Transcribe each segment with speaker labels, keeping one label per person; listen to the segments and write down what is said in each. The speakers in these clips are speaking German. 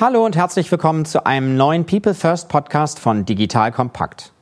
Speaker 1: Hallo und herzlich willkommen zu einem neuen People First Podcast von Digital Kompakt.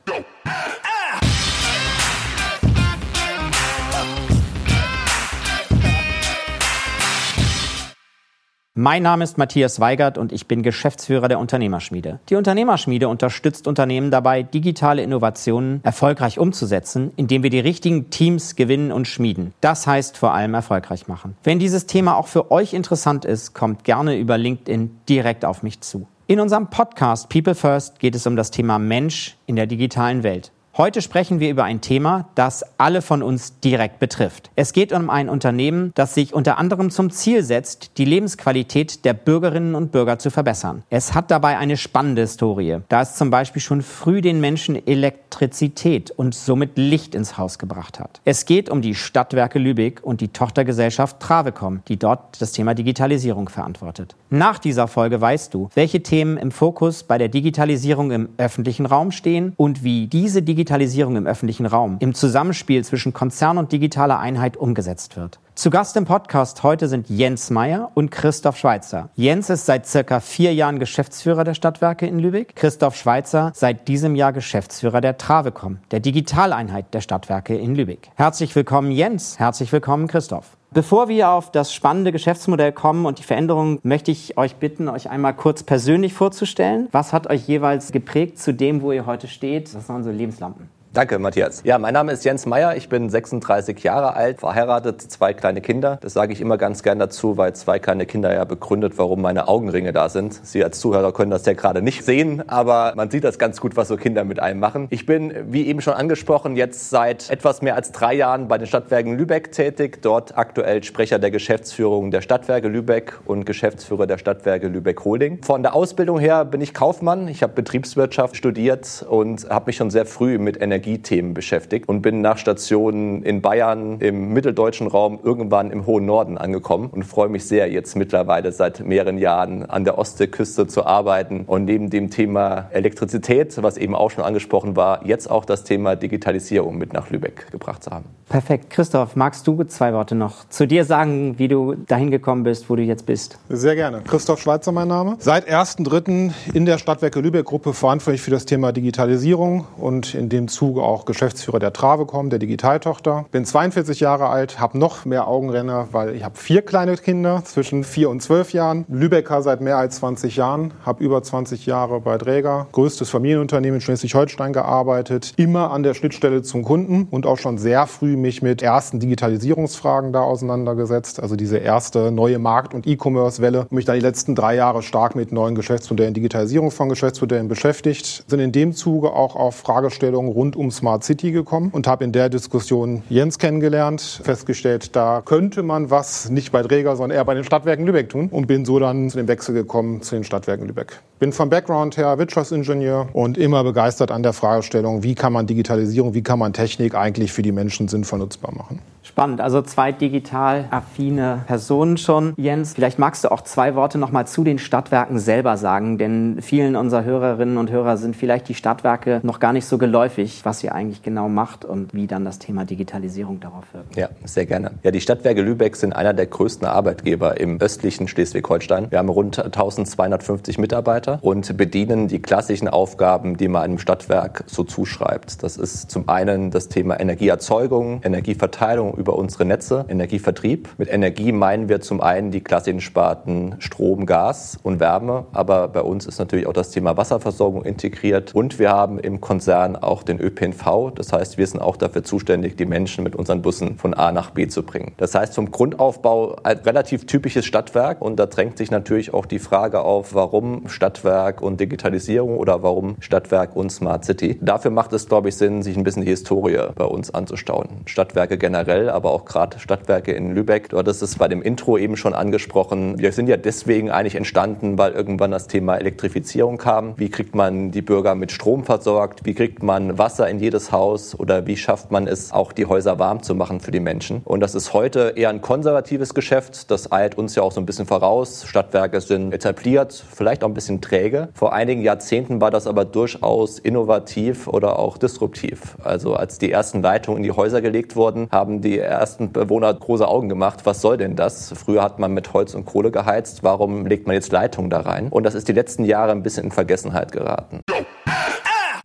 Speaker 1: Mein Name ist Matthias Weigert und ich bin Geschäftsführer der Unternehmerschmiede. Die Unternehmerschmiede unterstützt Unternehmen dabei, digitale Innovationen erfolgreich umzusetzen, indem wir die richtigen Teams gewinnen und schmieden. Das heißt vor allem erfolgreich machen. Wenn dieses Thema auch für euch interessant ist, kommt gerne über LinkedIn direkt auf mich zu. In unserem Podcast People First geht es um das Thema Mensch in der digitalen Welt. Heute sprechen wir über ein Thema, das alle von uns direkt betrifft. Es geht um ein Unternehmen, das sich unter anderem zum Ziel setzt, die Lebensqualität der Bürgerinnen und Bürger zu verbessern. Es hat dabei eine spannende Historie, da es zum Beispiel schon früh den Menschen Elektrizität und somit Licht ins Haus gebracht hat. Es geht um die Stadtwerke Lübeck und die Tochtergesellschaft Travecom, die dort das Thema Digitalisierung verantwortet. Nach dieser Folge weißt du, welche Themen im Fokus bei der Digitalisierung im öffentlichen Raum stehen und wie diese Digitalisierung Digitalisierung im öffentlichen Raum im Zusammenspiel zwischen Konzern und digitaler Einheit umgesetzt wird. Zu Gast im Podcast heute sind Jens Meyer und Christoph Schweitzer. Jens ist seit circa vier Jahren Geschäftsführer der Stadtwerke in Lübeck. Christoph Schweitzer seit diesem Jahr Geschäftsführer der Travecom, der Digitaleinheit der Stadtwerke in Lübeck. Herzlich willkommen Jens, herzlich willkommen Christoph. Bevor wir auf das spannende Geschäftsmodell kommen und die Veränderungen, möchte ich euch bitten, euch einmal kurz persönlich vorzustellen. Was hat euch jeweils geprägt zu dem, wo ihr heute steht? Was waren so Lebenslampen?
Speaker 2: Danke, Matthias. Ja, mein Name ist Jens Meyer. Ich bin 36 Jahre alt, verheiratet, zwei kleine Kinder. Das sage ich immer ganz gern dazu, weil zwei kleine Kinder ja begründet, warum meine Augenringe da sind. Sie als Zuhörer können das ja gerade nicht sehen, aber man sieht das ganz gut, was so Kinder mit einem machen. Ich bin, wie eben schon angesprochen, jetzt seit etwas mehr als drei Jahren bei den Stadtwerken Lübeck tätig. Dort aktuell Sprecher der Geschäftsführung der Stadtwerke Lübeck und Geschäftsführer der Stadtwerke Lübeck Holding. Von der Ausbildung her bin ich Kaufmann. Ich habe Betriebswirtschaft studiert und habe mich schon sehr früh mit Energie Energiethemen beschäftigt und bin nach Stationen in Bayern, im mitteldeutschen Raum, irgendwann im hohen Norden angekommen und freue mich sehr, jetzt mittlerweile seit mehreren Jahren an der Ostseeküste zu arbeiten und neben dem Thema Elektrizität, was eben auch schon angesprochen war, jetzt auch das Thema Digitalisierung mit nach Lübeck gebracht zu haben.
Speaker 1: Perfekt. Christoph, magst du zwei Worte noch zu dir sagen, wie du dahin gekommen bist, wo du jetzt bist?
Speaker 3: Sehr gerne. Christoph Schweizer mein Name. Seit 1.3. in der Stadtwerke Lübeck Gruppe verantwortlich für das Thema Digitalisierung und in dem Zuge auch Geschäftsführer der Travecom, der Digitaltochter. Bin 42 Jahre alt, habe noch mehr Augenrenner, weil ich habe vier kleine Kinder zwischen vier und zwölf Jahren. Lübecker seit mehr als 20 Jahren, habe über 20 Jahre bei Dräger, größtes Familienunternehmen in Schleswig-Holstein gearbeitet, immer an der Schnittstelle zum Kunden und auch schon sehr früh mich mit ersten Digitalisierungsfragen da auseinandergesetzt. Also diese erste neue Markt- und E-Commerce-Welle. Und mich dann die letzten drei Jahre stark mit neuen Geschäftsmodellen, Digitalisierung von Geschäftsmodellen beschäftigt. Sind in dem Zuge auch auf Fragestellungen rund um Smart City gekommen und habe in der Diskussion Jens kennengelernt, festgestellt, da könnte man was nicht bei Träger, sondern eher bei den Stadtwerken Lübeck tun und bin so dann zu dem Wechsel gekommen zu den Stadtwerken Lübeck. Bin vom Background her Wirtschaftsingenieur und immer begeistert an der Fragestellung, wie kann man Digitalisierung, wie kann man Technik eigentlich für die Menschen sinnvoll sinnvoll nutzbar machen.
Speaker 1: Spannend, also zwei digital affine Personen schon. Jens, vielleicht magst du auch zwei Worte nochmal zu den Stadtwerken selber sagen, denn vielen unserer Hörerinnen und Hörer sind vielleicht die Stadtwerke noch gar nicht so geläufig, was ihr eigentlich genau macht und wie dann das Thema Digitalisierung darauf wirkt.
Speaker 2: Ja, sehr gerne. Ja, die Stadtwerke Lübeck sind einer der größten Arbeitgeber im östlichen Schleswig-Holstein. Wir haben rund 1250 Mitarbeiter und bedienen die klassischen Aufgaben, die man einem Stadtwerk so zuschreibt. Das ist zum einen das Thema Energieerzeugung, Energieverteilung über unsere Netze, Energievertrieb. Mit Energie meinen wir zum einen die klassischen Sparten Strom, Gas und Wärme, aber bei uns ist natürlich auch das Thema Wasserversorgung integriert und wir haben im Konzern auch den ÖPNV. Das heißt, wir sind auch dafür zuständig, die Menschen mit unseren Bussen von A nach B zu bringen. Das heißt, zum Grundaufbau ein relativ typisches Stadtwerk und da drängt sich natürlich auch die Frage auf, warum Stadtwerk und Digitalisierung oder warum Stadtwerk und Smart City. Dafür macht es, glaube ich, Sinn, sich ein bisschen die Historie bei uns anzustauen. Stadtwerke generell, aber auch gerade Stadtwerke in Lübeck. Dort ist es bei dem Intro eben schon angesprochen. Wir sind ja deswegen eigentlich entstanden, weil irgendwann das Thema Elektrifizierung kam. Wie kriegt man die Bürger mit Strom versorgt? Wie kriegt man Wasser in jedes Haus? Oder wie schafft man es, auch die Häuser warm zu machen für die Menschen? Und das ist heute eher ein konservatives Geschäft. Das eilt uns ja auch so ein bisschen voraus. Stadtwerke sind etabliert, vielleicht auch ein bisschen träge. Vor einigen Jahrzehnten war das aber durchaus innovativ oder auch disruptiv. Also als die ersten Leitungen in die Häuser gelegt wurden, haben die die ersten Bewohner große Augen gemacht. Was soll denn das? Früher hat man mit Holz und Kohle geheizt. Warum legt man jetzt Leitungen da rein? Und das ist die letzten Jahre ein bisschen in Vergessenheit geraten.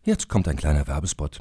Speaker 4: Jetzt kommt ein kleiner Werbespot.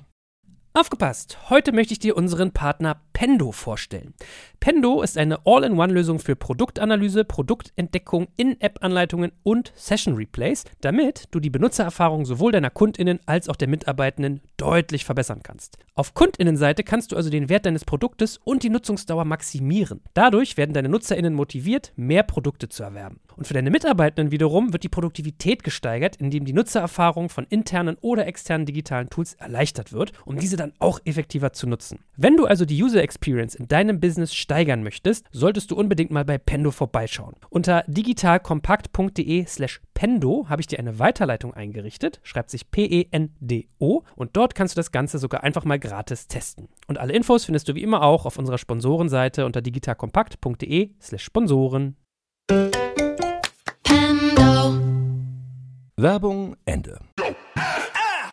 Speaker 5: Aufgepasst! Heute möchte ich dir unseren Partner Pendo vorstellen. Pendo ist eine All-in-One-Lösung für Produktanalyse, Produktentdeckung, In-App-Anleitungen und Session-Replays, damit du die Benutzererfahrung sowohl deiner KundInnen als auch der Mitarbeitenden deutlich verbessern kannst. Auf KundInnenseite kannst du also den Wert deines Produktes und die Nutzungsdauer maximieren. Dadurch werden deine NutzerInnen motiviert, mehr Produkte zu erwerben. Und für deine Mitarbeitenden wiederum wird die Produktivität gesteigert, indem die Nutzererfahrung von internen oder externen digitalen Tools erleichtert wird, um diese dann auch effektiver zu nutzen. Wenn du also die User Experience in deinem Business steigern möchtest, solltest du unbedingt mal bei Pendo vorbeischauen. Unter digitalkompakt.de/slash Pendo habe ich dir eine Weiterleitung eingerichtet, schreibt sich P-E-N-D-O und dort kannst du das Ganze sogar einfach mal gratis testen. Und alle Infos findest du wie immer auch auf unserer Sponsorenseite unter digitalkompakt.de/slash Sponsoren.
Speaker 4: Werbung Ende.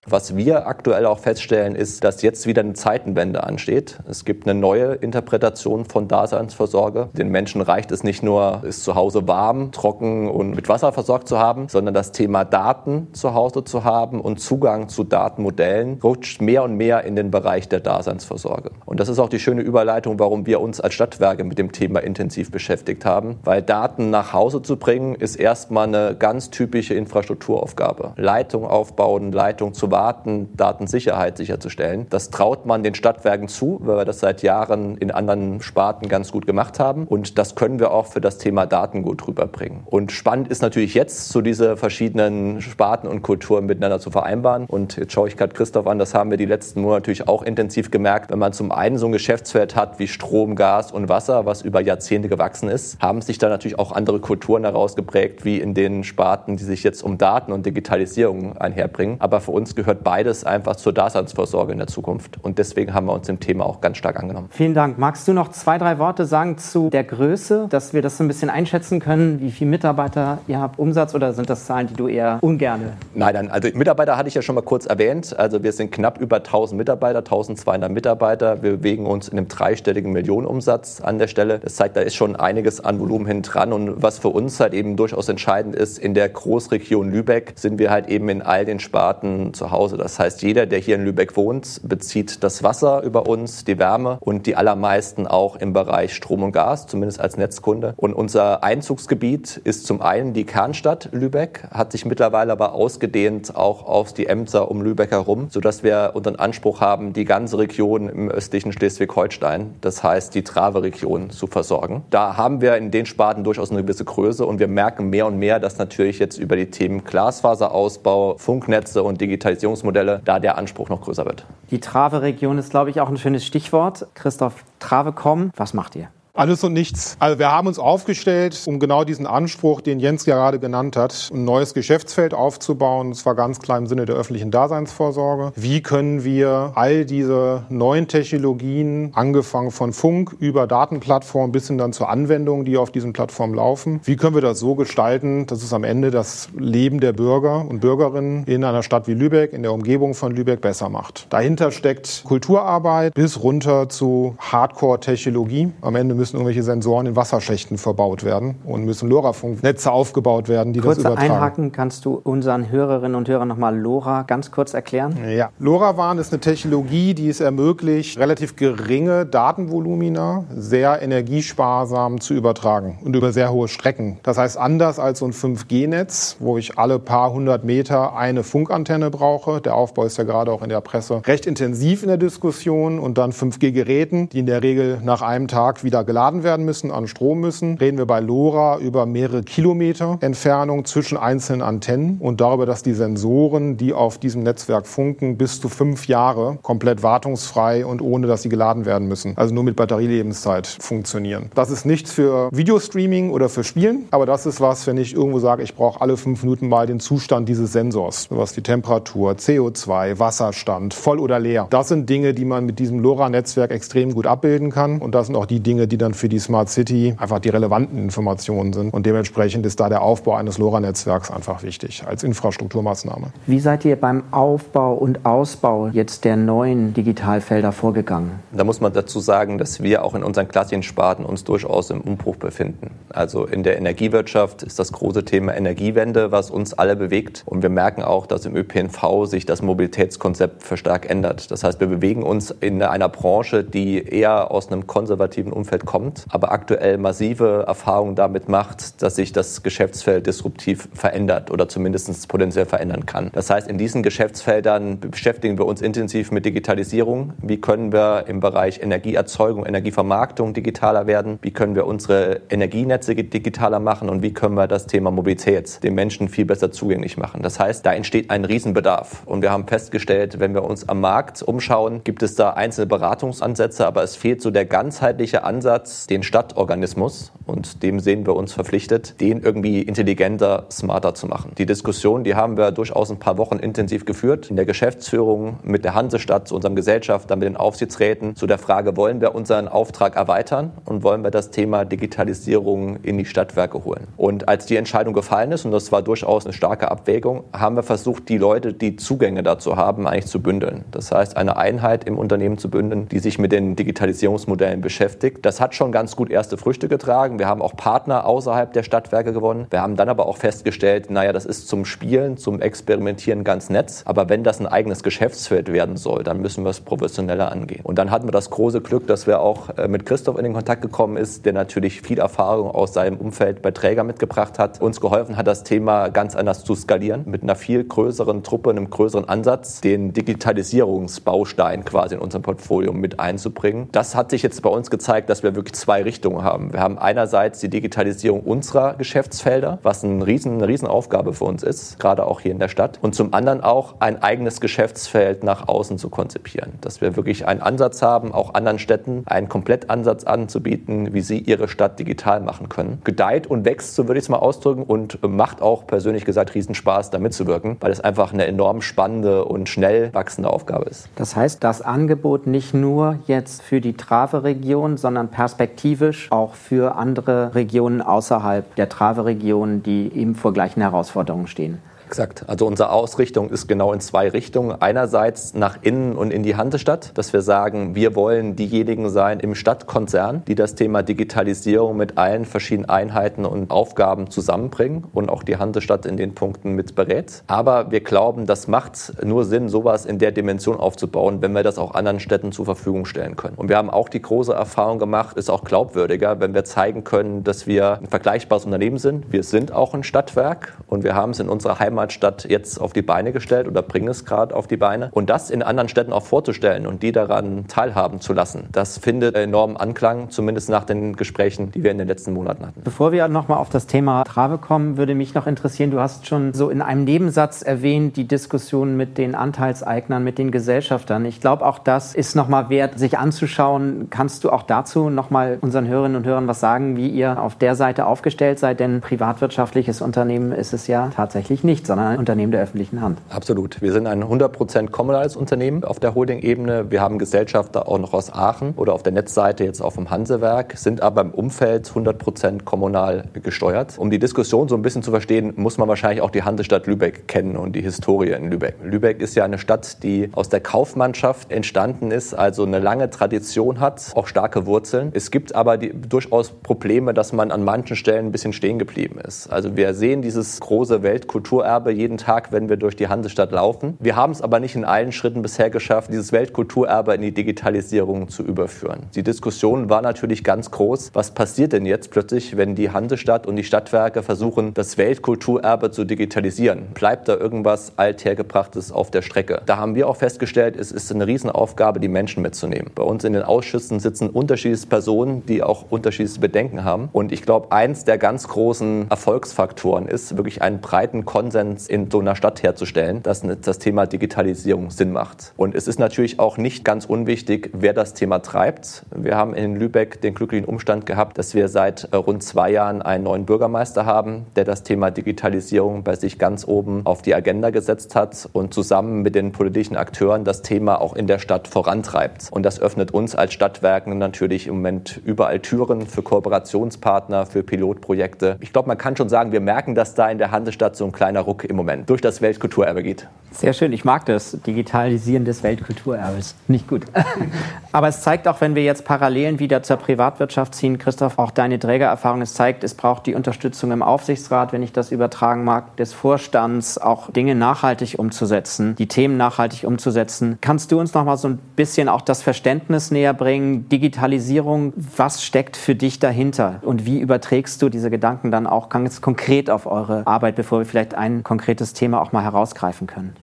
Speaker 2: Was wir aktuell auch feststellen, ist, dass jetzt wieder eine Zeitenwende ansteht. Es gibt eine neue Interpretation von Daseinsvorsorge. Den Menschen reicht es nicht nur, es zu Hause warm, trocken und mit Wasser versorgt zu haben, sondern das Thema Daten zu Hause zu haben und Zugang zu Datenmodellen rutscht mehr und mehr in den Bereich der Daseinsvorsorge. Und das ist auch die schöne Überleitung, warum wir uns als Stadtwerke mit dem Thema intensiv beschäftigt haben. Weil Daten nach Hause zu bringen, ist erstmal eine ganz typische Infrastrukturaufgabe. Leitung aufbauen, Leitung zu warten, Datensicherheit sicherzustellen. Das traut man den Stadtwerken zu, weil wir das seit Jahren in anderen Sparten ganz gut gemacht haben. Und das können wir auch für das Thema Daten gut rüberbringen. Und spannend ist natürlich jetzt, so diese verschiedenen Sparten und Kulturen miteinander zu vereinbaren. Und jetzt schaue ich gerade Christoph an, das haben wir die letzten Monate natürlich auch intensiv gemerkt. Wenn man zum einen so ein Geschäftsfeld hat wie Strom, Gas und Wasser, was über Jahrzehnte gewachsen ist, haben sich da natürlich auch andere Kulturen herausgeprägt, wie in den Sparten, die sich jetzt um Daten und Digitalisierung einherbringen. Aber für uns gehört beides einfach zur Daseinsvorsorge in der Zukunft. Und deswegen haben wir uns dem Thema auch ganz stark angenommen.
Speaker 1: Vielen Dank. Magst du noch zwei, drei Worte sagen zu der Größe, dass wir das so ein bisschen einschätzen können, wie viele Mitarbeiter ihr habt, Umsatz oder sind das Zahlen, die du eher ungerne?
Speaker 2: Nein, nein, also Mitarbeiter hatte ich ja schon mal kurz erwähnt. Also wir sind knapp über 1000 Mitarbeiter, 1200 Mitarbeiter. Wir bewegen uns in einem dreistelligen Millionenumsatz an der Stelle. Das zeigt, da ist schon einiges an Volumen hin dran. Und was für uns halt eben durchaus entscheidend ist, in der Großregion Lübeck sind wir halt eben in all den Sparten zu Hause. Das heißt, jeder, der hier in Lübeck wohnt, bezieht das Wasser über uns, die Wärme und die allermeisten auch im Bereich Strom und Gas, zumindest als Netzkunde. Und unser Einzugsgebiet ist zum einen die Kernstadt Lübeck, hat sich mittlerweile aber ausgedehnt auch auf die Ämter um Lübeck herum, sodass wir unseren Anspruch haben, die ganze Region im östlichen Schleswig-Holstein, das heißt die Trave-Region, zu versorgen. Da haben wir in den Sparten durchaus eine gewisse Größe und wir merken mehr und mehr, dass natürlich jetzt über die Themen Glasfaserausbau, Funknetze und Digitalisierungsmodelle da der Anspruch noch größer wird.
Speaker 1: Die Trave-Region ist, glaube ich, auch ein schönes Stichwort. Christoph, Trave.com, was macht ihr?
Speaker 3: Alles und nichts. Also wir haben uns aufgestellt, um genau diesen Anspruch, den Jens gerade genannt hat, ein neues Geschäftsfeld aufzubauen. Das war ganz klar im Sinne der öffentlichen Daseinsvorsorge. Wie können wir all diese neuen Technologien, angefangen von Funk über Datenplattformen bis hin dann zur Anwendung, die auf diesen Plattformen laufen, wie können wir das so gestalten, dass es am Ende das Leben der Bürger und Bürgerinnen in einer Stadt wie Lübeck, in der Umgebung von Lübeck besser macht. Dahinter steckt Kulturarbeit bis runter zu Hardcore-Technologie. Am Ende müssen irgendwelche Sensoren in Wasserschächten verbaut werden und müssen LoRa-Funknetze aufgebaut werden, die
Speaker 1: Kurze
Speaker 3: das übertragen.
Speaker 1: einhaken, kannst du unseren Hörerinnen und Hörern nochmal LoRa ganz kurz erklären?
Speaker 3: Ja. LoRaWAN ist eine Technologie, die es ermöglicht, relativ geringe Datenvolumina sehr energiesparsam zu übertragen und über sehr hohe Strecken. Das heißt, anders als so ein 5G-Netz, wo ich alle paar hundert Meter eine Funkantenne brauche, der Aufbau ist ja gerade auch in der Presse recht intensiv in der Diskussion und dann 5G-Geräten, die in der Regel nach einem Tag wieder geladen werden müssen, an Strom müssen, reden wir bei LoRa über mehrere Kilometer Entfernung zwischen einzelnen Antennen und darüber, dass die Sensoren, die auf diesem Netzwerk funken, bis zu fünf Jahre komplett wartungsfrei und ohne, dass sie geladen werden müssen. Also nur mit Batterielebenszeit funktionieren. Das ist nichts für Videostreaming oder für Spielen, aber das ist was, wenn ich irgendwo sage, ich brauche alle fünf Minuten mal den Zustand dieses Sensors. Was die Temperatur, CO2, Wasserstand, voll oder leer. Das sind Dinge, die man mit diesem LoRa-Netzwerk extrem gut abbilden kann und das sind auch die Dinge, die dann dann für die Smart City einfach die relevanten Informationen sind. Und dementsprechend ist da der Aufbau eines LoRa-Netzwerks einfach wichtig als Infrastrukturmaßnahme.
Speaker 1: Wie seid ihr beim Aufbau und Ausbau jetzt der neuen Digitalfelder vorgegangen?
Speaker 2: Da muss man dazu sagen, dass wir auch in unseren klassischen Sparten uns durchaus im Umbruch befinden. Also in der Energiewirtschaft ist das große Thema Energiewende, was uns alle bewegt. Und wir merken auch, dass im ÖPNV sich das Mobilitätskonzept verstärkt ändert. Das heißt, wir bewegen uns in einer Branche, die eher aus einem konservativen Umfeld kommt, aber aktuell massive Erfahrungen damit macht, dass sich das Geschäftsfeld disruptiv verändert oder zumindest potenziell verändern kann. Das heißt, in diesen Geschäftsfeldern beschäftigen wir uns intensiv mit Digitalisierung. Wie können wir im Bereich Energieerzeugung, Energievermarktung digitaler werden? Wie können wir unsere Energienetze digitaler machen? Und wie können wir das Thema Mobilität den Menschen viel besser zugänglich machen? Das heißt, da entsteht ein Riesenbedarf. Und wir haben festgestellt, wenn wir uns am Markt umschauen, gibt es da einzelne Beratungsansätze, aber es fehlt so der ganzheitliche Ansatz, den Stadtorganismus, und dem sehen wir uns verpflichtet, den irgendwie intelligenter, smarter zu machen. Die Diskussion, die haben wir durchaus ein paar Wochen intensiv geführt, in der Geschäftsführung, mit der Hansestadt, zu unserem Gesellschafter, mit den Aufsichtsräten, zu der Frage, wollen wir unseren Auftrag erweitern und wollen wir das Thema Digitalisierung in die Stadtwerke holen. Und als die Entscheidung gefallen ist, und das war durchaus eine starke Abwägung, haben wir versucht, die Leute, die Zugänge dazu haben, eigentlich zu bündeln. Das heißt, eine Einheit im Unternehmen zu bündeln, die sich mit den Digitalisierungsmodellen beschäftigt. Das hat schon ganz gut erste Früchte getragen. Wir haben auch Partner außerhalb der Stadtwerke gewonnen. Wir haben dann aber auch festgestellt, naja, das ist zum Spielen, zum Experimentieren ganz nett. Aber wenn das ein eigenes Geschäftsfeld werden soll, dann müssen wir es professioneller angehen. Und dann hatten wir das große Glück, dass wir auch äh, mit Christoph in den Kontakt gekommen ist, der natürlich viel Erfahrung aus seinem Umfeld bei Träger mitgebracht hat, uns geholfen hat, das Thema ganz anders zu skalieren, mit einer viel größeren Truppe, einem größeren Ansatz, den Digitalisierungsbaustein quasi in unserem Portfolio mit einzubringen. Das hat sich jetzt bei uns gezeigt, dass wir wirklich zwei Richtungen haben. Wir haben einerseits die Digitalisierung unserer Geschäftsfelder, was ein riesen, eine Riesenaufgabe für uns ist, gerade auch hier in der Stadt. Und zum anderen auch ein eigenes Geschäftsfeld nach außen zu konzipieren. Dass wir wirklich einen Ansatz haben, auch anderen Städten einen Komplettansatz anzubieten, wie sie ihre Stadt digital machen können. Gedeiht und wächst, so würde ich es mal ausdrücken, und macht auch persönlich gesagt Riesenspaß, da mitzuwirken, weil es einfach eine enorm spannende und schnell wachsende Aufgabe ist.
Speaker 1: Das heißt, das Angebot nicht nur jetzt für die Trave-Region, sondern perspektivisch auch für andere Regionen außerhalb der Trave-Region, die eben vor gleichen Herausforderungen stehen.
Speaker 2: Exakt. Also unsere Ausrichtung ist genau in zwei Richtungen. Einerseits nach innen und in die Hansestadt, dass wir sagen, wir wollen diejenigen sein im Stadtkonzern, die das Thema Digitalisierung mit allen verschiedenen Einheiten und Aufgaben zusammenbringen und auch die Hansestadt in den Punkten mit berät. Aber wir glauben, das macht nur Sinn, sowas in der Dimension aufzubauen, wenn wir das auch anderen Städten zur Verfügung stellen können. Und wir haben auch die große Erfahrung gemacht, ist auch glaubwürdiger, wenn wir zeigen können, dass wir ein vergleichbares Unternehmen sind. Wir sind auch ein Stadtwerk und wir haben es in unserer Heimat Heimatstadt jetzt auf die Beine gestellt oder bringen es gerade auf die Beine. Und das in anderen Städten auch vorzustellen und die daran teilhaben zu lassen, das findet enormen Anklang, zumindest nach den Gesprächen, die wir in den letzten Monaten hatten.
Speaker 1: Bevor wir nochmal auf das Thema Trave kommen, würde mich noch interessieren, du hast schon so in einem Nebensatz erwähnt, die Diskussion mit den Anteilseignern, mit den Gesellschaftern. Ich glaube, auch das ist nochmal wert, sich anzuschauen. Kannst du auch dazu nochmal unseren Hörerinnen und Hörern was sagen, wie ihr auf der Seite aufgestellt seid? Denn privatwirtschaftliches Unternehmen ist es ja tatsächlich nicht sondern ein Unternehmen der öffentlichen Hand.
Speaker 2: Absolut. Wir sind ein 100% kommunales Unternehmen auf der Holding-Ebene. Wir haben Gesellschafter auch noch aus Aachen oder auf der Netzseite jetzt auf dem Hansewerk, sind aber im Umfeld 100% kommunal gesteuert. Um die Diskussion so ein bisschen zu verstehen, muss man wahrscheinlich auch die Hansestadt Lübeck kennen und die Historie in Lübeck. Lübeck ist ja eine Stadt, die aus der Kaufmannschaft entstanden ist, also eine lange Tradition hat, auch starke Wurzeln. Es gibt aber die, durchaus Probleme, dass man an manchen Stellen ein bisschen stehen geblieben ist. Also wir sehen dieses große Weltkulturerbe Weltkulturerbe jeden Tag, wenn wir durch die Hansestadt laufen. Wir haben es aber nicht in allen Schritten bisher geschafft, dieses Weltkulturerbe in die Digitalisierung zu überführen. Die Diskussion war natürlich ganz groß. Was passiert denn jetzt plötzlich, wenn die Hansestadt und die Stadtwerke versuchen, das Weltkulturerbe zu digitalisieren? Bleibt da irgendwas Althergebrachtes auf der Strecke? Da haben wir auch festgestellt, es ist eine Riesenaufgabe, die Menschen mitzunehmen. Bei uns in den Ausschüssen sitzen unterschiedliche Personen, die auch unterschiedliche Bedenken haben. Und ich glaube, eins der ganz großen Erfolgsfaktoren ist, wirklich einen breiten Konsens Konsens in so einer Stadt herzustellen, dass das Thema Digitalisierung Sinn macht. Und es ist natürlich auch nicht ganz unwichtig, wer das Thema treibt. Wir haben in Lübeck den glücklichen Umstand gehabt, dass wir seit äh, rund zwei Jahren einen neuen Bürgermeister haben, der das Thema Digitalisierung bei sich ganz oben auf die Agenda gesetzt hat und zusammen mit den politischen Akteuren das Thema auch in der Stadt vorantreibt. Und das öffnet uns als Stadtwerken natürlich im Moment überall Türen für Kooperationspartner, für Pilotprojekte. Ich glaube, man kann schon sagen, wir merken, dass da in der Hansestadt so ein kleiner Ruck im Moment durch das Weltkulturerbe geht.
Speaker 1: Sehr schön, ich mag das Digitalisieren des Weltkulturerbes. Nicht gut. Aber es zeigt auch, wenn wir jetzt Parallelen wieder zur Privatwirtschaft ziehen, Christoph, auch deine Trägererfahrung, es zeigt, es braucht die Unterstützung im Aufsichtsrat, wenn ich das übertragen mag, des Vorstands, auch Dinge nachhaltig umzusetzen, die Themen nachhaltig umzusetzen. Kannst du uns noch mal so ein bisschen auch das Verständnis näher bringen? Digitalisierung, was steckt für dich dahinter? Und wie überträgst du diese Gedanken dann auch ganz konkret auf eure Arbeit, bevor wir vielleicht ein konkretes Thema auch mal herausgreifen können?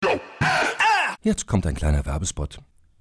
Speaker 4: Jetzt kommt ein kleiner Werbespot.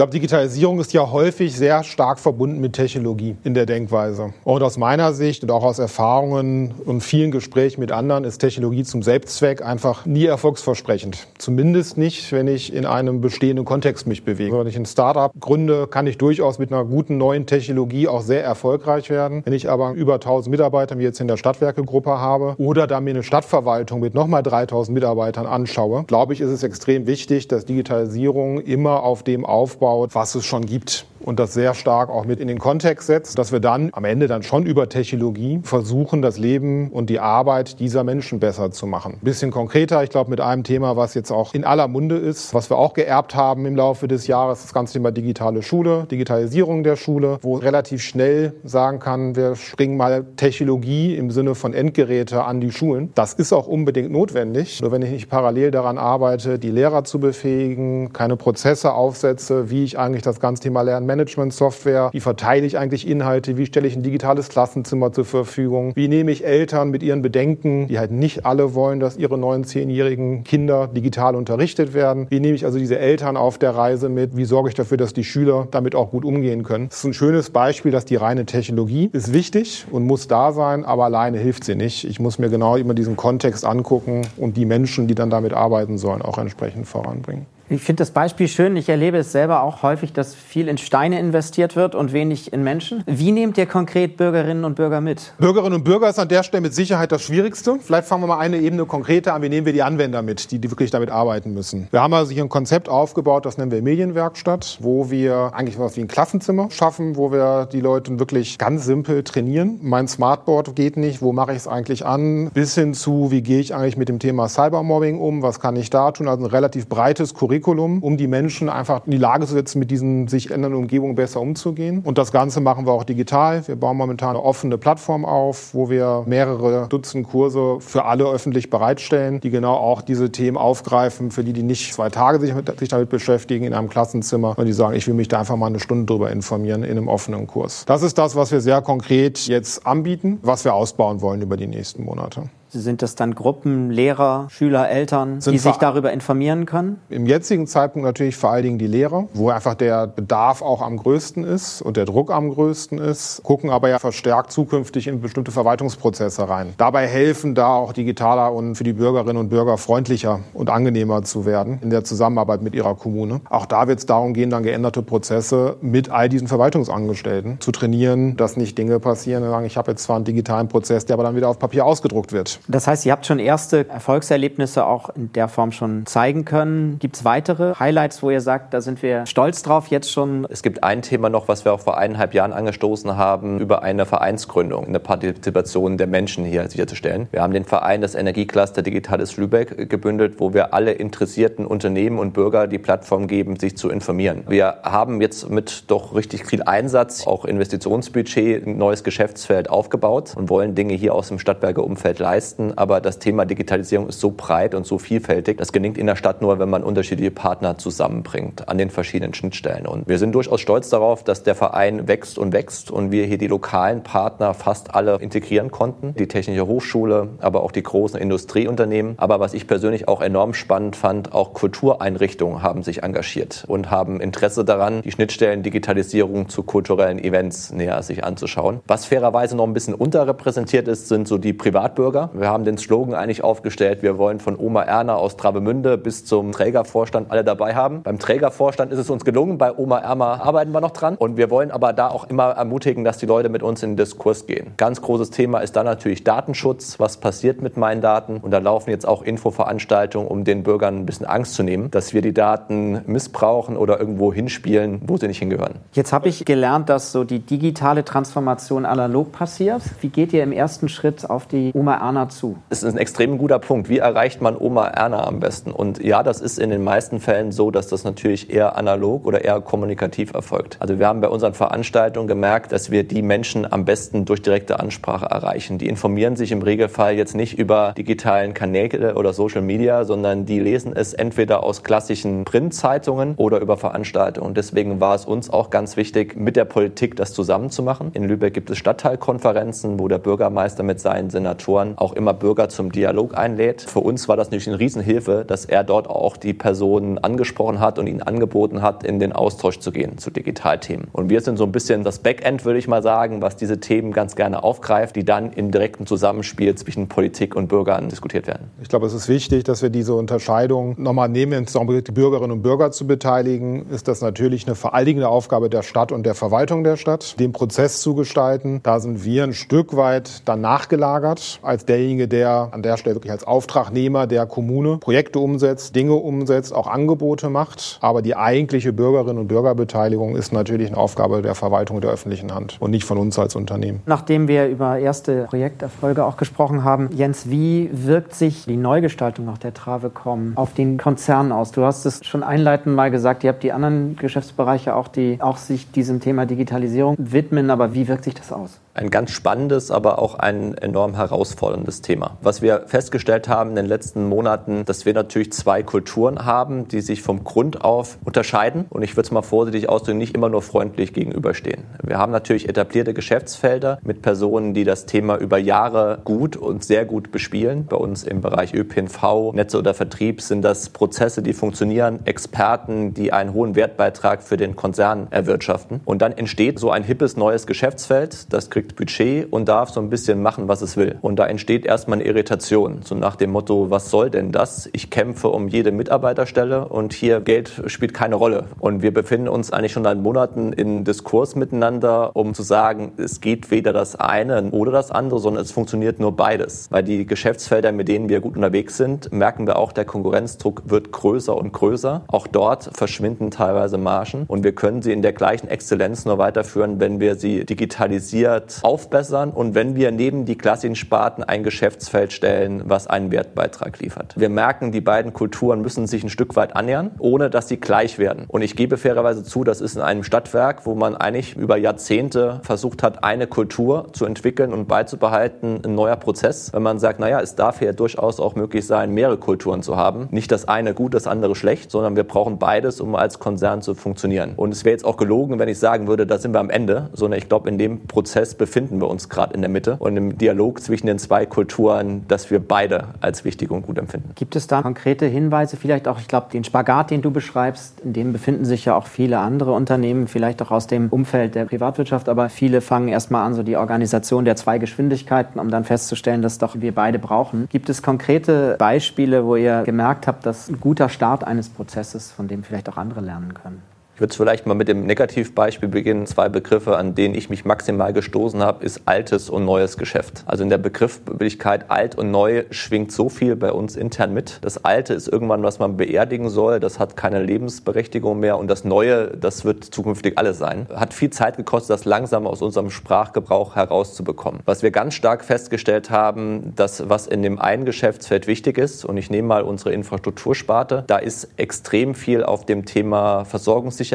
Speaker 3: Ich glaube, Digitalisierung ist ja häufig sehr stark verbunden mit Technologie in der Denkweise. Und aus meiner Sicht und auch aus Erfahrungen und vielen Gesprächen mit anderen ist Technologie zum Selbstzweck einfach nie erfolgsversprechend. Zumindest nicht, wenn ich in einem bestehenden Kontext mich bewege. Wenn ich ein Startup gründe, kann ich durchaus mit einer guten neuen Technologie auch sehr erfolgreich werden. Wenn ich aber über 1000 Mitarbeiter, wie jetzt in der Stadtwerkegruppe habe, oder da mir eine Stadtverwaltung mit nochmal 3000 Mitarbeitern anschaue, glaube ich, ist es extrem wichtig, dass Digitalisierung immer auf dem aufbaut, aufbaut, was es schon gibt und das sehr stark auch mit in den Kontext setzt, dass wir dann am Ende dann schon über Technologie versuchen, das Leben und die Arbeit dieser Menschen besser zu machen. Ein bisschen konkreter, ich glaube, mit einem Thema, was jetzt auch in aller Munde ist, was wir auch geerbt haben im Laufe des Jahres, das ganze Thema digitale Schule, Digitalisierung der Schule, wo relativ schnell sagen kann, wir bringen mal Technologie im Sinne von Endgeräte an die Schulen. Das ist auch unbedingt notwendig. Nur wenn ich nicht parallel daran arbeite, die Lehrer zu befähigen, keine Prozesse aufsetze, wie ich eigentlich das ganze Thema Lernmanagement-Software, wie verteile ich eigentlich Inhalte, wie stelle ich ein digitales Klassenzimmer zur Verfügung, wie nehme ich Eltern mit ihren Bedenken, die halt nicht alle wollen, dass ihre neun, zehnjährigen Kinder digital unterrichtet werden, wie nehme ich also diese Eltern auf der Reise mit, wie sorge ich dafür, dass die Schüler damit auch gut umgehen können. Das ist ein schönes Beispiel, dass die reine Technologie ist wichtig und muss da sein, aber alleine hilft sie nicht. Ich muss mir genau immer diesen Kontext angucken und die Menschen, die dann damit arbeiten sollen, auch entsprechend voranbringen.
Speaker 1: Ich finde das Beispiel schön. Ich erlebe es selber auch häufig, dass viel in Steine investiert wird und wenig in Menschen. Wie nehmt ihr konkret Bürgerinnen und Bürger mit?
Speaker 3: Bürgerinnen und Bürger ist an der Stelle mit Sicherheit das Schwierigste. Vielleicht fangen wir mal eine Ebene konkreter an. Wie nehmen wir die Anwender mit, die, die wirklich damit arbeiten müssen? Wir haben also hier ein Konzept aufgebaut, das nennen wir Medienwerkstatt, wo wir eigentlich was wie ein Klassenzimmer schaffen, wo wir die Leute wirklich ganz simpel trainieren. Mein Smartboard geht nicht, wo mache ich es eigentlich an? Bis hin zu, wie gehe ich eigentlich mit dem Thema Cybermobbing um? Was kann ich da tun? Also ein relativ breites Curriculum Curriculum, um die Menschen einfach in die Lage zu setzen, mit diesen sich ändernden Umgebungen besser umzugehen. Und das Ganze machen wir auch digital. Wir bauen momentan eine offene Plattform auf, wo wir mehrere Dutzend Kurse für alle öffentlich bereitstellen, die genau auch diese Themen aufgreifen, für die, die nicht zwei Tage sich, mit, sich damit beschäftigen in einem Klassenzimmer, und die sagen, ich will mich da einfach mal eine Stunde drüber informieren in einem offenen Kurs. Das ist das, was wir sehr konkret jetzt anbieten, was wir ausbauen wollen über die nächsten Monate.
Speaker 1: Sind das dann Gruppen, Lehrer, Schüler, Eltern,
Speaker 3: Sind
Speaker 1: die sich darüber informieren können?
Speaker 3: Im jetzigen Zeitpunkt natürlich vor allen Dingen die Lehrer, wo einfach der Bedarf auch am größten ist und der Druck am größten ist, gucken aber ja verstärkt zukünftig in bestimmte Verwaltungsprozesse rein. Dabei helfen da auch digitaler und für die Bürgerinnen und Bürger freundlicher und angenehmer zu werden in der Zusammenarbeit mit ihrer Kommune. Auch da wird es darum gehen, dann geänderte Prozesse mit all diesen Verwaltungsangestellten zu trainieren, dass nicht Dinge passieren, sagen, ich habe jetzt zwar einen digitalen Prozess, der aber dann wieder auf Papier ausgedruckt wird.
Speaker 1: Das heißt, ihr habt schon erste Erfolgserlebnisse auch in der Form schon zeigen können. Gibt es weitere Highlights, wo ihr sagt, da sind wir stolz drauf jetzt schon?
Speaker 2: Es gibt ein Thema noch, was wir auch vor eineinhalb Jahren angestoßen haben, über eine Vereinsgründung, eine Partizipation der Menschen hier sicherzustellen. Wir haben den Verein, das Energiecluster Digitales Lübeck, gebündelt, wo wir alle interessierten Unternehmen und Bürger die Plattform geben, sich zu informieren. Wir haben jetzt mit doch richtig viel Einsatz, auch Investitionsbudget, ein neues Geschäftsfeld aufgebaut und wollen Dinge hier aus dem Stadtberger Umfeld leisten. Aber das Thema Digitalisierung ist so breit und so vielfältig, das gelingt in der Stadt nur, wenn man unterschiedliche Partner zusammenbringt an den verschiedenen Schnittstellen. Und wir sind durchaus stolz darauf, dass der Verein wächst und wächst und wir hier die lokalen Partner fast alle integrieren konnten. Die Technische Hochschule, aber auch die großen Industrieunternehmen. Aber was ich persönlich auch enorm spannend fand, auch Kultureinrichtungen haben sich engagiert und haben Interesse daran, die Schnittstellen Digitalisierung zu kulturellen Events näher sich anzuschauen. Was fairerweise noch ein bisschen unterrepräsentiert ist, sind so die Privatbürger. Wir haben den Slogan eigentlich aufgestellt, wir wollen von Oma Erna aus Travemünde bis zum Trägervorstand alle dabei haben. Beim Trägervorstand ist es uns gelungen, bei Oma Erna arbeiten wir noch dran. Und wir wollen aber da auch immer ermutigen, dass die Leute mit uns in den Diskurs gehen. Ganz großes Thema ist dann natürlich Datenschutz. Was passiert mit meinen Daten? Und da laufen jetzt auch Infoveranstaltungen, um den Bürgern ein bisschen Angst zu nehmen, dass wir die Daten missbrauchen oder irgendwo hinspielen, wo sie nicht hingehören.
Speaker 1: Jetzt habe ich gelernt, dass so die digitale Transformation analog passiert. Wie geht ihr im ersten Schritt auf die Oma Erna zu?
Speaker 2: Es ist ein extrem guter Punkt. Wie erreicht man Oma Erna am besten? Und ja, das ist in den meisten Fällen so, dass das natürlich eher analog oder eher kommunikativ erfolgt. Also wir haben bei unseren Veranstaltungen gemerkt, dass wir die Menschen am besten durch direkte Ansprache erreichen. Die informieren sich im Regelfall jetzt nicht über digitalen Kanäle oder Social Media, sondern die lesen es entweder aus klassischen Printzeitungen oder über Veranstaltungen. Deswegen war es uns auch ganz wichtig, mit der Politik das zusammenzumachen. In Lübeck gibt es Stadtteilkonferenzen, wo der Bürgermeister mit seinen Senatoren auch immer Bürger zum Dialog einlädt. Für uns war das natürlich eine Riesenhilfe, dass er dort auch die Personen angesprochen hat und ihnen angeboten hat, in den Austausch zu gehen zu Digitalthemen. Und wir sind so ein bisschen das Backend, würde ich mal sagen, was diese Themen ganz gerne aufgreift, die dann im direkten Zusammenspiel zwischen Politik und Bürgern diskutiert werden.
Speaker 3: Ich glaube, es ist wichtig, dass wir diese Unterscheidung nochmal nehmen, insbesondere die Bürgerinnen und Bürger zu beteiligen. Ist das natürlich eine veraldigende Aufgabe der Stadt und der Verwaltung der Stadt, den Prozess zu gestalten. Da sind wir ein Stück weit dann nachgelagert als derjenige, der an der Stelle wirklich als Auftragnehmer der Kommune Projekte umsetzt, Dinge umsetzt, auch Angebote macht. Aber die eigentliche Bürgerinnen und Bürgerbeteiligung ist natürlich eine Aufgabe der Verwaltung der öffentlichen Hand und nicht von uns als Unternehmen.
Speaker 1: Nachdem wir über erste Projekterfolge auch gesprochen haben, Jens, wie wirkt sich die Neugestaltung auch der Travecom auf den Konzern aus? Du hast es schon einleitend mal gesagt, ihr habt die anderen Geschäftsbereiche auch, die auch sich diesem Thema Digitalisierung widmen, aber wie wirkt sich das aus?
Speaker 2: Ein ganz spannendes, aber auch ein enorm herausforderndes Thema. Was wir festgestellt haben in den letzten Monaten, dass wir natürlich zwei Kulturen haben, die sich vom Grund auf unterscheiden und ich würde es mal vorsichtig ausdrücken, nicht immer nur freundlich gegenüberstehen. Wir haben natürlich etablierte Geschäftsfelder mit Personen, die das Thema über Jahre gut und sehr gut bespielen. Bei uns im Bereich ÖPNV, Netze oder Vertrieb sind das Prozesse, die funktionieren, Experten, die einen hohen Wertbeitrag für den Konzern erwirtschaften. Und dann entsteht so ein hippes neues Geschäftsfeld, das kriegt Budget und darf so ein bisschen machen, was es will. Und da entsteht erstmal eine Irritation, so nach dem Motto, was soll denn das? Ich kämpfe um jede Mitarbeiterstelle und hier Geld spielt keine Rolle. Und wir befinden uns eigentlich schon seit Monaten in Diskurs miteinander, um zu sagen, es geht weder das eine oder das andere, sondern es funktioniert nur beides. Weil die Geschäftsfelder, mit denen wir gut unterwegs sind, merken wir auch, der Konkurrenzdruck wird größer und größer. Auch dort verschwinden teilweise Margen und wir können sie in der gleichen Exzellenz nur weiterführen, wenn wir sie digitalisiert aufbessern und wenn wir neben die klassischen Sparten ein Geschäftsfeld stellen, was einen Wertbeitrag liefert. Wir merken, die beiden Kulturen müssen sich ein Stück weit annähern, ohne dass sie gleich werden. Und ich gebe fairerweise zu, das ist in einem Stadtwerk, wo man eigentlich über Jahrzehnte versucht hat, eine Kultur zu entwickeln und beizubehalten, ein neuer Prozess. Wenn man sagt, naja, es darf ja durchaus auch möglich sein, mehrere Kulturen zu haben. Nicht das eine gut, das andere schlecht, sondern wir brauchen beides, um als Konzern zu funktionieren. Und es wäre jetzt auch gelogen, wenn ich sagen würde, da sind wir am Ende, sondern ich glaube, in dem Prozess befinden wir uns gerade in der Mitte und im Dialog zwischen den zwei Kulturen, dass wir beide als wichtig und gut empfinden.
Speaker 1: Gibt es da konkrete Hinweise, vielleicht auch, ich glaube, den Spagat, den du beschreibst, in dem befinden sich ja auch viele andere Unternehmen, vielleicht auch aus dem Umfeld der Privatwirtschaft, aber viele fangen erstmal an, so die Organisation der zwei Geschwindigkeiten, um dann festzustellen, dass doch wir beide brauchen. Gibt es konkrete Beispiele, wo ihr gemerkt habt, dass ein guter Start eines Prozesses, von dem vielleicht auch andere lernen können?
Speaker 2: Würde vielleicht mal mit dem Negativbeispiel beginnen. Zwei Begriffe, an denen ich mich maximal gestoßen habe, ist altes und neues Geschäft. Also in der Begrifflichkeit alt und neu schwingt so viel bei uns intern mit. Das alte ist irgendwann, was man beerdigen soll. Das hat keine Lebensberechtigung mehr. Und das neue, das wird zukünftig alles sein. Hat viel Zeit gekostet, das langsam aus unserem Sprachgebrauch herauszubekommen. Was wir ganz stark festgestellt haben, dass was in dem einen Geschäftsfeld wichtig ist, und ich nehme mal unsere Infrastruktursparte, da ist extrem viel auf dem Thema Versorgungssicherheit,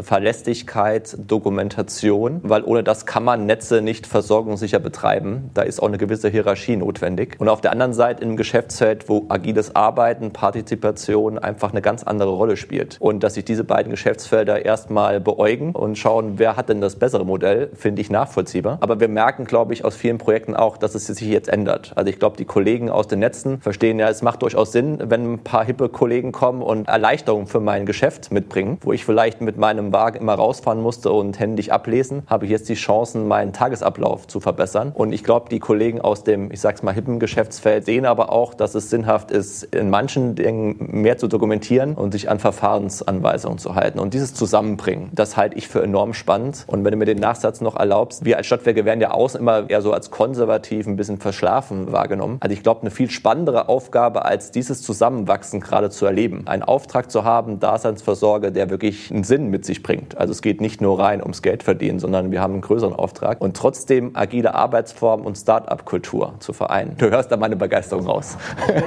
Speaker 2: Verlässlichkeit, Dokumentation, weil ohne das kann man Netze nicht versorgungssicher betreiben. Da ist auch eine gewisse Hierarchie notwendig. Und auf der anderen Seite im Geschäftsfeld, wo agiles Arbeiten, Partizipation einfach eine ganz andere Rolle spielt. Und dass sich diese beiden Geschäftsfelder erstmal beäugen und schauen, wer hat denn das bessere Modell, finde ich nachvollziehbar. Aber wir merken, glaube ich, aus vielen Projekten auch, dass es sich jetzt ändert. Also ich glaube, die Kollegen aus den Netzen verstehen ja, es macht durchaus Sinn, wenn ein paar hippe Kollegen kommen und Erleichterungen für mein Geschäft mitbringen, wo ich vielleicht mit meinem Wagen immer rausfahren musste und händisch ablesen, habe ich jetzt die Chancen, meinen Tagesablauf zu verbessern. Und ich glaube, die Kollegen aus dem, ich sag's mal, hippen Geschäftsfeld sehen aber auch, dass es sinnhaft ist, in manchen Dingen mehr zu dokumentieren und sich an Verfahrensanweisungen zu halten. Und dieses Zusammenbringen, das halte ich für enorm spannend. Und wenn du mir den Nachsatz noch erlaubst, wir als Stadtwerke werden ja außen immer eher so als konservativ, ein bisschen verschlafen wahrgenommen. Also ich glaube, eine viel spannendere Aufgabe, als dieses Zusammenwachsen gerade zu erleben. Einen Auftrag zu haben, Daseinsversorge, der wirklich einen Sinn mit sich bringt. Also es geht nicht nur rein ums Geld verdienen, sondern wir haben einen größeren Auftrag. Und trotzdem agile Arbeitsformen und Start-up-Kultur zu vereinen. Du hörst da meine Begeisterung raus.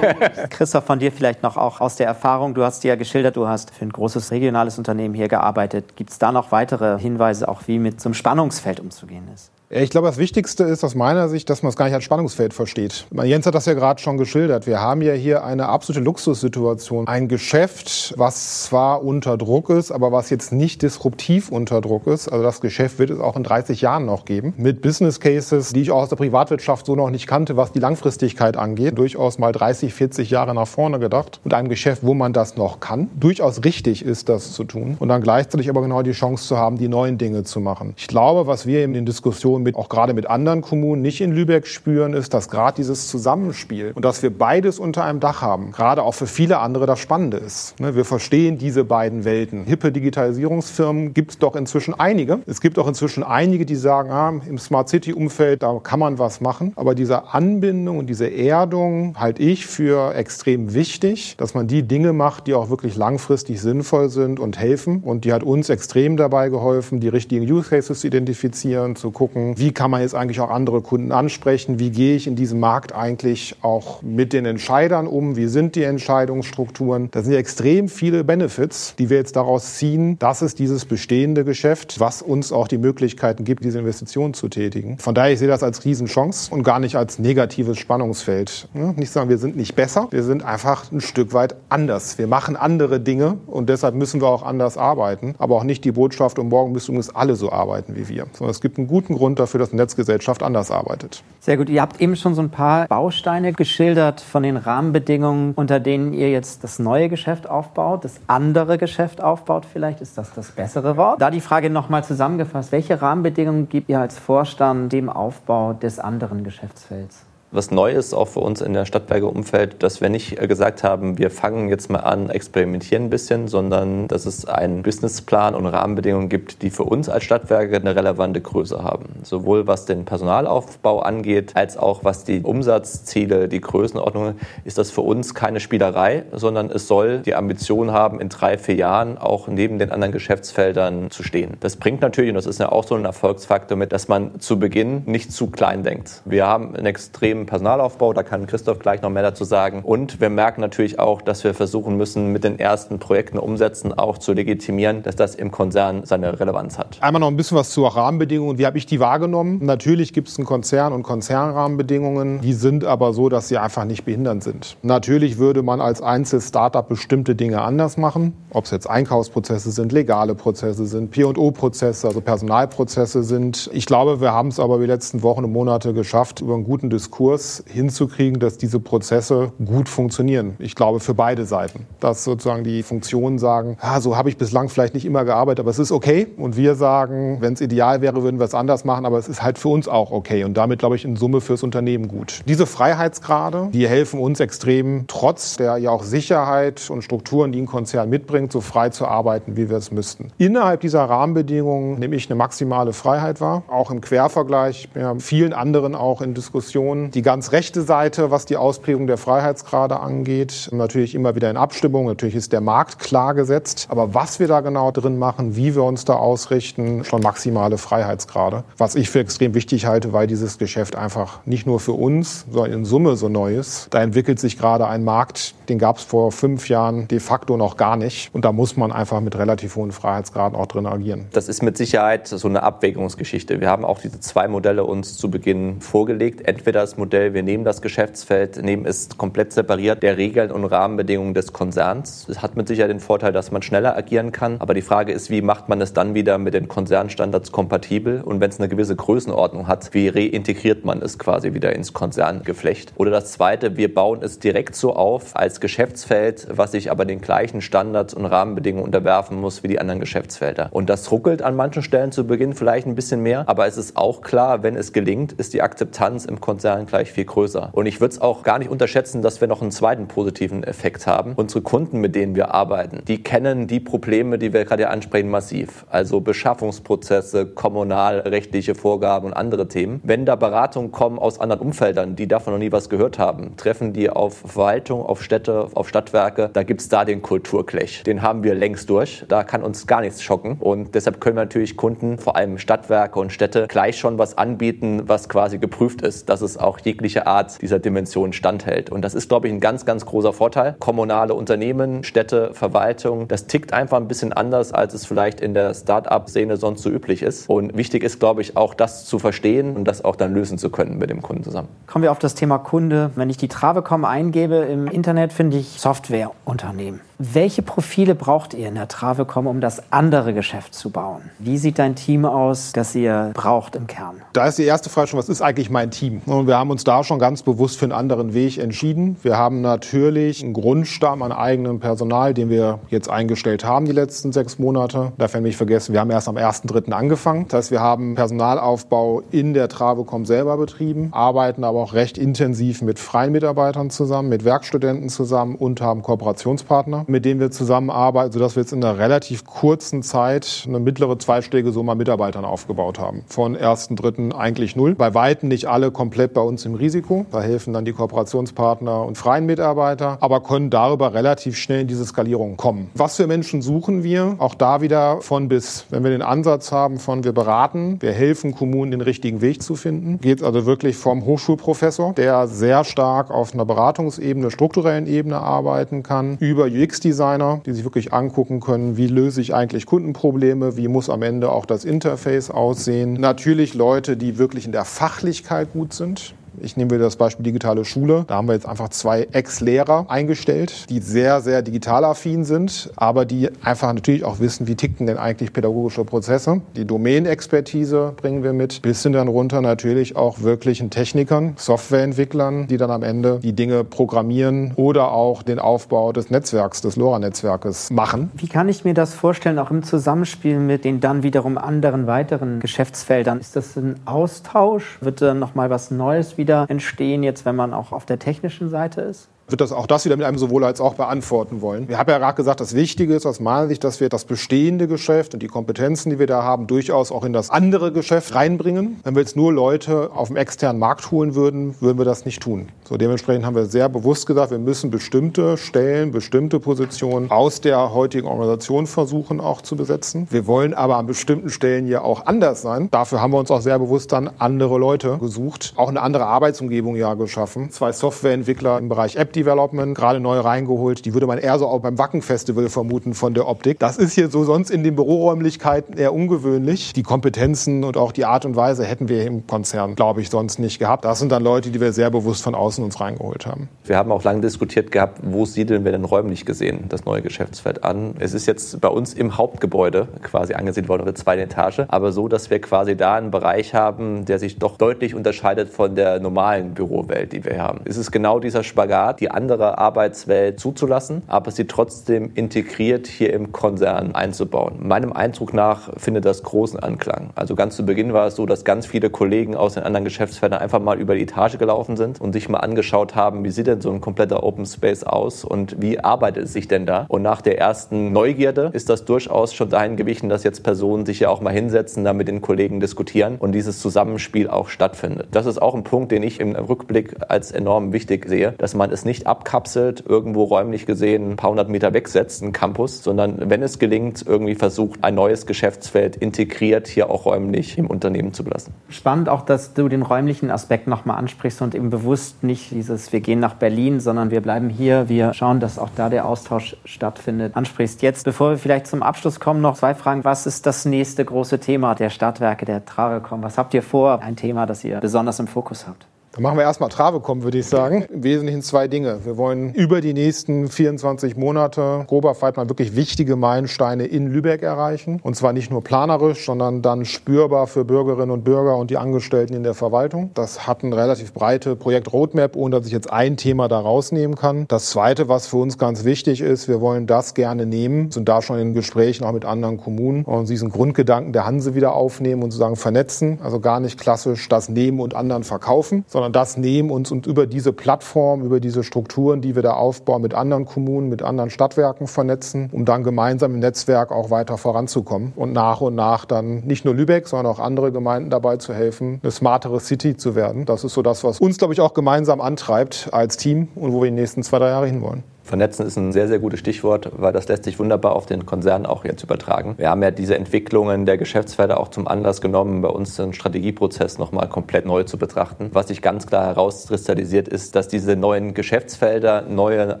Speaker 1: Christoph, von dir vielleicht noch auch aus der Erfahrung. Du hast ja geschildert, du hast für ein großes regionales Unternehmen hier gearbeitet. Gibt es da noch weitere Hinweise, auch wie mit so einem Spannungsfeld umzugehen ist?
Speaker 3: Ich glaube, das Wichtigste ist aus meiner Sicht, dass man es gar nicht als Spannungsfeld versteht. Jens hat das ja gerade schon geschildert. Wir haben ja hier eine absolute Luxussituation. Ein Geschäft, was zwar unter Druck ist, aber was jetzt nicht disruptiv unter Druck ist. Also das Geschäft wird es auch in 30 Jahren noch geben. Mit Business Cases, die ich auch aus der Privatwirtschaft so noch nicht kannte, was die Langfristigkeit angeht. Durchaus mal 30, 40 Jahre nach vorne gedacht. Und einem Geschäft, wo man das noch kann. Durchaus richtig ist, das zu tun. Und dann gleichzeitig aber genau die Chance zu haben, die neuen Dinge zu machen. Ich glaube, was wir in den Diskussionen mit, auch gerade mit anderen Kommunen nicht in Lübeck spüren, ist, dass gerade dieses Zusammenspiel und dass wir beides unter einem Dach haben, gerade auch für viele andere das Spannende ist. Ne, wir verstehen diese beiden Welten. Hippe Digitalisierungsfirmen gibt es doch inzwischen einige. Es gibt auch inzwischen einige, die sagen, ah, im Smart City-Umfeld, da kann man was machen. Aber diese Anbindung und diese Erdung halte ich für extrem wichtig, dass man die Dinge macht, die auch wirklich langfristig sinnvoll sind und helfen. Und die hat uns extrem dabei geholfen, die richtigen Use Cases zu identifizieren, zu gucken, wie kann man jetzt eigentlich auch andere Kunden ansprechen, wie gehe ich in diesem Markt eigentlich auch mit den Entscheidern um, wie sind die Entscheidungsstrukturen. Da sind ja extrem viele Benefits, die wir jetzt daraus ziehen. Das ist dieses bestehende Geschäft, was uns auch die Möglichkeiten gibt, diese Investitionen zu tätigen. Von daher, ich sehe das als Riesenchance und gar nicht als negatives Spannungsfeld. Nicht sagen, wir sind nicht besser, wir sind einfach ein Stück weit anders. Wir machen andere Dinge und deshalb müssen wir auch anders arbeiten. Aber auch nicht die Botschaft, und morgen müssen übrigens alle so arbeiten wie wir. Sondern es gibt einen guten Grund dafür, dass eine Netzgesellschaft anders arbeitet.
Speaker 1: Sehr gut. Ihr habt eben schon so ein paar Bausteine geschildert von den Rahmenbedingungen, unter denen ihr jetzt das neue Geschäft aufbaut, das andere Geschäft aufbaut. Vielleicht ist das das bessere Wort. Da die Frage nochmal zusammengefasst. Welche Rahmenbedingungen gibt ihr als Vorstand dem Aufbau des anderen Geschäftsfelds?
Speaker 2: Was neu ist, auch für uns in der Stadtberger Umfeld, dass wir nicht äh, gesagt haben, wir fangen jetzt mal an, experimentieren ein bisschen, sondern dass es einen Businessplan und Rahmenbedingungen gibt, die für uns als Stadtwerke eine relevante Größe haben. Sowohl was den Personalaufbau angeht, als auch was die Umsatzziele, die Größenordnung, ist das für uns keine Spielerei, sondern es soll die Ambition haben, in drei, vier Jahren auch neben den anderen Geschäftsfeldern zu stehen. Das bringt natürlich, und das ist ja auch so ein Erfolgsfaktor mit, dass man zu Beginn nicht zu klein denkt. Wir haben einen extrem Personalaufbau, da kann Christoph gleich noch mehr dazu sagen. Und wir merken natürlich auch, dass wir versuchen müssen, mit den ersten Projekten umsetzen, auch zu legitimieren, dass das im Konzern seine Relevanz hat.
Speaker 3: Einmal noch ein bisschen was zu Rahmenbedingungen. Wie habe ich die wahrgenommen? Natürlich gibt es einen Konzern und Konzernrahmenbedingungen. Die sind aber so, dass sie einfach nicht behindernd sind. Natürlich würde man als Einzel-Startup bestimmte Dinge anders machen. Ob es jetzt Einkaufsprozesse sind, legale Prozesse sind, P&O-Prozesse, also Personalprozesse sind. Ich glaube, wir haben es aber die letzten Wochen und Monate geschafft, über einen guten Diskurs Kurs hinzukriegen, dass diese Prozesse gut funktionieren. Ich glaube, für beide Seiten. Dass sozusagen die Funktionen sagen, ah, so habe ich bislang vielleicht nicht immer gearbeitet, aber es ist okay. Und wir sagen, wenn es ideal wäre, würden wir es anders machen, aber es ist halt für uns auch okay. Und damit, glaube ich, in Summe fürs Unternehmen gut. Diese Freiheitsgrade, die helfen uns extrem, trotz der ja auch Sicherheit und Strukturen, die ein Konzern mitbringt, so frei zu arbeiten, wie wir es müssten. Innerhalb dieser Rahmenbedingungen nehme ich eine maximale Freiheit wahr, auch im Quervergleich mit vielen anderen auch in Diskussionen. Die ganz rechte Seite, was die Ausprägung der Freiheitsgrade angeht, natürlich immer wieder in Abstimmung. Natürlich ist der Markt klar gesetzt, aber was wir da genau drin machen, wie wir uns da ausrichten, schon maximale Freiheitsgrade. Was ich für extrem wichtig halte, weil dieses Geschäft einfach nicht nur für uns, sondern in Summe so neu ist. Da entwickelt sich gerade ein Markt, den gab es vor fünf Jahren de facto noch gar nicht. Und da muss man einfach mit relativ hohen Freiheitsgraden auch drin agieren.
Speaker 2: Das ist mit Sicherheit so eine Abwägungsgeschichte. Wir haben auch diese zwei Modelle uns zu Beginn vorgelegt. Entweder das Modell, wir nehmen das Geschäftsfeld, nehmen es komplett separiert der Regeln und Rahmenbedingungen des Konzerns. Es hat mit Sicherheit den Vorteil, dass man schneller agieren kann. Aber die Frage ist, wie macht man es dann wieder mit den Konzernstandards kompatibel? Und wenn es eine gewisse Größenordnung hat, wie reintegriert man es quasi wieder ins Konzerngeflecht? Oder das Zweite, wir bauen es direkt so auf als Geschäftsfeld, was sich aber den gleichen Standards und Rahmenbedingungen unterwerfen muss wie die anderen Geschäftsfelder. Und das ruckelt an manchen Stellen zu Beginn vielleicht ein bisschen mehr, aber es ist auch klar, wenn es gelingt, ist die Akzeptanz im Konzern gleich viel größer. Und ich würde es auch gar nicht unterschätzen, dass wir noch einen zweiten positiven Effekt haben. Unsere Kunden, mit denen wir arbeiten, die kennen die Probleme, die wir gerade ansprechen, massiv. Also Beschaffungsprozesse, kommunalrechtliche Vorgaben und andere Themen. Wenn da Beratungen kommen aus anderen Umfeldern, die davon noch nie was gehört haben, treffen die auf Verwaltung, auf Städte, auf Stadtwerke, da gibt es da den Kulturklech. Den haben wir längst durch. Da kann uns gar nichts schocken. Und deshalb können wir natürlich Kunden, vor allem Stadtwerke und Städte, gleich schon was anbieten, was quasi geprüft ist, dass es auch jegliche Art dieser Dimension standhält. Und das ist, glaube ich, ein ganz, ganz großer Vorteil. Kommunale Unternehmen, Städte, Verwaltung, das tickt einfach ein bisschen anders, als es vielleicht in der Start-up-Szene sonst so üblich ist. Und wichtig ist, glaube ich, auch das zu verstehen und das auch dann lösen zu können mit dem Kunden zusammen.
Speaker 1: Kommen wir auf das Thema Kunde. Wenn ich die Travecom eingebe im Internet, finde ich Softwareunternehmen. Welche Profile braucht ihr in der Travecom, um das andere Geschäft zu bauen? Wie sieht dein Team aus, das ihr braucht im Kern?
Speaker 3: Da ist die erste Frage schon, was ist eigentlich mein Team? Und wir haben uns da schon ganz bewusst für einen anderen Weg entschieden. Wir haben natürlich einen Grundstamm an eigenem Personal, den wir jetzt eingestellt haben die letzten sechs Monate. Ich nicht vergessen, wir haben erst am 1.3. angefangen. Das heißt, wir haben Personalaufbau in der Travecom selber betrieben, arbeiten aber auch recht intensiv mit freien Mitarbeitern zusammen, mit Werkstudenten zusammen und haben Kooperationspartner mit denen wir zusammenarbeiten, sodass wir jetzt in einer relativ kurzen Zeit eine mittlere zweistellige Summe an Mitarbeitern aufgebaut haben. Von 1.3. eigentlich null. Bei Weitem nicht alle komplett bei uns im Risiko. Da helfen dann die Kooperationspartner und freien Mitarbeiter, aber können darüber relativ schnell in diese Skalierung kommen. Was für Menschen suchen wir? Auch da wieder von bis. Wenn wir den Ansatz haben von wir beraten, wir helfen Kommunen den richtigen Weg zu finden, geht es also wirklich vom Hochschulprofessor, der sehr stark auf einer Beratungsebene, strukturellen Ebene arbeiten kann, über UX UX-Designer, die sich wirklich angucken können, wie löse ich eigentlich Kundenprobleme, wie muss am Ende auch das Interface aussehen. Natürlich Leute, die wirklich in der Fachlichkeit gut sind. Ich nehme wieder das Beispiel digitale Schule. Da haben wir jetzt einfach zwei Ex-Lehrer eingestellt, die sehr, sehr digital affin sind, aber die einfach natürlich auch wissen, wie ticken denn eigentlich pädagogische Prozesse. Die Domänexpertise bringen wir mit, bis hin dann runter natürlich auch wirklichen Technikern, Softwareentwicklern, die dann am Ende die Dinge programmieren oder auch den Aufbau des Netzwerks, des LoRa-Netzwerkes machen.
Speaker 1: Wie kann ich mir das vorstellen, auch im Zusammenspiel mit den dann wiederum anderen weiteren Geschäftsfeldern? Ist das ein Austausch? Wird dann nochmal was Neues wieder wieder entstehen, jetzt wenn man auch auf der technischen Seite ist?
Speaker 3: Wird das auch das wieder mit einem sowohl als auch beantworten wollen. Wir haben ja gerade gesagt, das Wichtige ist aus meiner Sicht, dass wir das bestehende Geschäft und die Kompetenzen, die wir da haben, durchaus auch in das andere Geschäft reinbringen. Wenn wir jetzt nur Leute auf dem externen Markt holen würden, würden wir das nicht tun. So dementsprechend haben wir sehr bewusst gesagt, wir müssen bestimmte Stellen, bestimmte Positionen aus der heutigen Organisation versuchen auch zu besetzen. Wir wollen aber an bestimmten Stellen ja auch anders sein. Dafür haben wir uns auch sehr bewusst dann andere Leute gesucht, auch eine andere Arbeitsumgebung ja geschaffen. Zwei Softwareentwickler im Bereich App Development, gerade neu reingeholt. Die würde man eher so auch beim Wacken-Festival vermuten von der Optik. Das ist hier so sonst in den Büroräumlichkeiten eher ungewöhnlich. Die Kompetenzen und auch die Art und Weise hätten wir im Konzern, glaube ich, sonst nicht gehabt. Das sind dann Leute, die wir sehr bewusst von außen uns reingeholt haben.
Speaker 2: Wir haben auch lange diskutiert gehabt, wo siedeln wir denn räumlich gesehen das neue Geschäftsfeld an. Es ist jetzt bei uns im Hauptgebäude quasi angesiedelt worden, auf der zweiten Etage, aber so, dass wir quasi da einen Bereich haben, der sich doch deutlich unterscheidet von der normalen Bürowelt, die wir haben. Es ist genau dieser Spagat, die andere Arbeitswelt zuzulassen, aber sie trotzdem integriert hier im Konzern einzubauen. Meinem Eindruck nach findet das großen Anklang. Also ganz zu Beginn war es so, dass ganz viele Kollegen aus den anderen Geschäftsfeldern einfach mal über die Etage gelaufen sind und sich mal angeschaut haben, wie sieht denn so ein kompletter Open Space aus und wie arbeitet es sich denn da? Und nach der ersten Neugierde ist das durchaus schon dahin gewichen, dass jetzt Personen sich ja auch mal hinsetzen, da mit den Kollegen diskutieren und dieses Zusammenspiel auch stattfindet. Das ist auch ein Punkt, den ich im Rückblick als enorm wichtig sehe, dass man es nicht abkapselt, irgendwo räumlich gesehen ein paar hundert Meter wegsetzt, ein Campus, sondern wenn es gelingt, irgendwie versucht, ein neues Geschäftsfeld integriert hier auch räumlich im Unternehmen zu belassen.
Speaker 1: Spannend auch, dass du den räumlichen Aspekt nochmal ansprichst und eben bewusst nicht dieses, wir gehen nach Berlin, sondern wir bleiben hier, wir schauen, dass auch da der Austausch stattfindet, ansprichst. Jetzt, bevor wir vielleicht zum Abschluss kommen, noch zwei Fragen. Was ist das nächste große Thema der Stadtwerke, der Tragecom? Was habt ihr vor? Ein Thema, das ihr besonders im Fokus habt?
Speaker 3: Dann machen wir erstmal Travecom, würde ich sagen. Im Wesentlichen zwei Dinge. Wir wollen über die nächsten 24 Monate groberweit mal wirklich wichtige Meilensteine in Lübeck erreichen. Und zwar nicht nur planerisch, sondern dann spürbar für Bürgerinnen und Bürger und die Angestellten in der Verwaltung. Das hat eine relativ breite Projekt-Roadmap, ohne dass ich jetzt ein Thema da rausnehmen kann. Das Zweite, was für uns ganz wichtig ist, wir wollen das gerne nehmen, sind da schon in Gesprächen auch mit anderen Kommunen und diesen Grundgedanken der Hanse wieder aufnehmen und sozusagen vernetzen. Also gar nicht klassisch das nehmen und anderen verkaufen, sondern sondern das nehmen uns und über diese Plattform, über diese Strukturen, die wir da aufbauen, mit anderen Kommunen, mit anderen Stadtwerken vernetzen, um dann gemeinsam im Netzwerk auch weiter voranzukommen und nach und nach dann nicht nur Lübeck, sondern auch andere Gemeinden dabei zu helfen, eine smartere City zu werden. Das ist so das, was uns, glaube ich, auch gemeinsam antreibt als Team und wo wir in den nächsten zwei, drei Jahre hinwollen.
Speaker 2: Vernetzen ist ein sehr, sehr gutes Stichwort, weil das lässt sich wunderbar auf den Konzern auch jetzt übertragen. Wir haben ja diese Entwicklungen der Geschäftsfelder auch zum Anlass genommen, bei uns den Strategieprozess nochmal komplett neu zu betrachten. Was sich ganz klar herauskristallisiert ist, dass diese neuen Geschäftsfelder, neue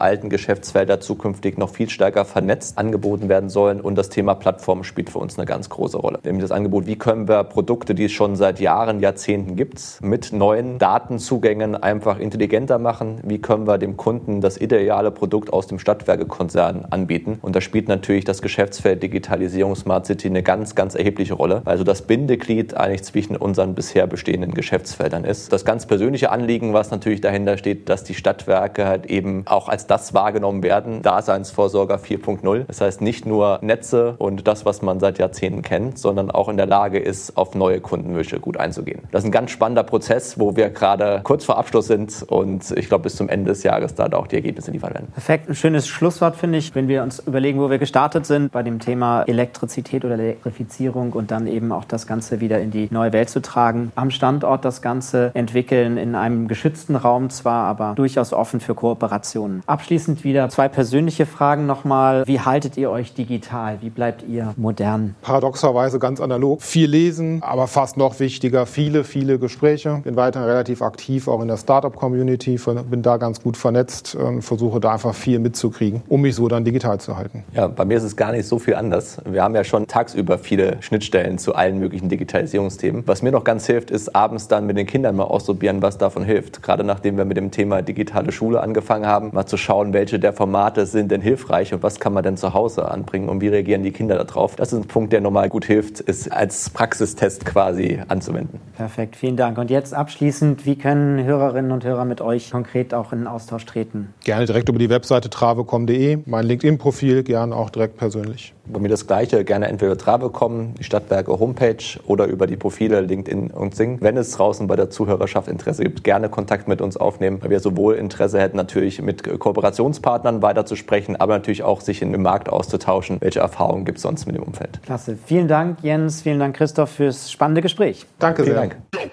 Speaker 2: alten Geschäftsfelder zukünftig noch viel stärker vernetzt angeboten werden sollen und das Thema Plattform spielt für uns eine ganz große Rolle. Nämlich das Angebot, wie können wir Produkte, die es schon seit Jahren, Jahrzehnten gibt, mit neuen Datenzugängen einfach intelligenter machen? Wie können wir dem Kunden das ideale Produkt Produkt aus dem Stadtwerkekonzern anbieten. Und da spielt natürlich das Geschäftsfeld Digitalisierung Smart City eine ganz, ganz erhebliche Rolle, also das Bindeglied eigentlich zwischen unseren bisher bestehenden Geschäftsfeldern ist. Das ganz persönliche Anliegen, was natürlich dahinter steht, dass die Stadtwerke halt eben auch als das wahrgenommen werden, Daseinsvorsorger 4.0. Das heißt nicht nur Netze und das, was man seit Jahrzehnten kennt, sondern auch in der Lage ist, auf neue Kundenwünsche gut einzugehen. Das ist ein ganz spannender Prozess, wo wir gerade kurz vor Abschluss sind und ich glaube, bis zum Ende des Jahres da auch die Ergebnisse liefern werden.
Speaker 1: Perfekt, ein schönes Schlusswort finde ich, wenn wir uns überlegen, wo wir gestartet sind bei dem Thema Elektrizität oder Elektrifizierung und dann eben auch das Ganze wieder in die neue Welt zu tragen. Am Standort das Ganze entwickeln in einem geschützten Raum zwar, aber durchaus offen für Kooperationen. Abschließend wieder zwei persönliche Fragen nochmal. Wie haltet ihr euch digital? Wie bleibt ihr modern?
Speaker 3: Paradoxerweise ganz analog. Viel lesen, aber fast noch wichtiger, viele, viele Gespräche. Bin weiterhin relativ aktiv, auch in der Startup-Community, bin da ganz gut vernetzt versuche da einfach viel mitzukriegen, um mich so dann digital zu halten.
Speaker 2: Ja, bei mir ist es gar nicht so viel anders. Wir haben ja schon tagsüber viele Schnittstellen zu allen möglichen Digitalisierungsthemen. Was mir noch ganz hilft, ist abends dann mit den Kindern mal ausprobieren, was davon hilft. Gerade nachdem wir mit dem Thema digitale Schule angefangen haben, mal zu schauen, welche der Formate sind denn hilfreich und was kann man denn zu Hause anbringen und wie reagieren die Kinder darauf. Das ist ein Punkt, der nochmal gut hilft, ist als Praxistest quasi anzuwenden.
Speaker 1: Perfekt, vielen Dank. Und jetzt abschließend, wie können Hörerinnen und Hörer mit euch konkret auch in Austausch treten?
Speaker 3: Gerne direkt über die Website Webseite travecom.de, mein LinkedIn-Profil, gern auch direkt persönlich.
Speaker 2: Bei mir das Gleiche, gerne entweder über Travecom, die Stadtwerke Homepage oder über die Profile LinkedIn und Sing. Wenn es draußen bei der Zuhörerschaft Interesse gibt, gerne Kontakt mit uns aufnehmen, weil wir sowohl Interesse hätten, natürlich mit Kooperationspartnern weiterzusprechen, aber natürlich auch sich im Markt auszutauschen. Welche Erfahrungen gibt es sonst mit dem Umfeld?
Speaker 1: Klasse. Vielen Dank, Jens. Vielen Dank, Christoph, fürs spannende Gespräch.
Speaker 3: Danke
Speaker 2: Vielen
Speaker 3: sehr.
Speaker 2: Dank.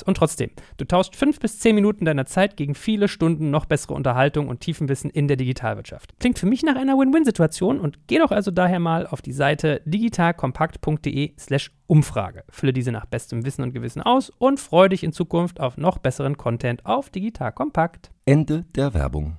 Speaker 6: und trotzdem, du tauschst fünf bis zehn Minuten deiner Zeit gegen viele Stunden noch bessere Unterhaltung und Tiefenwissen in der Digitalwirtschaft. Klingt für mich nach einer Win-Win-Situation und geh doch also daher mal auf die Seite digitalkompakt.de/slash Umfrage. Fülle diese nach bestem Wissen und Gewissen aus und freue dich in Zukunft auf noch besseren Content auf Digital Kompakt.
Speaker 4: Ende der Werbung.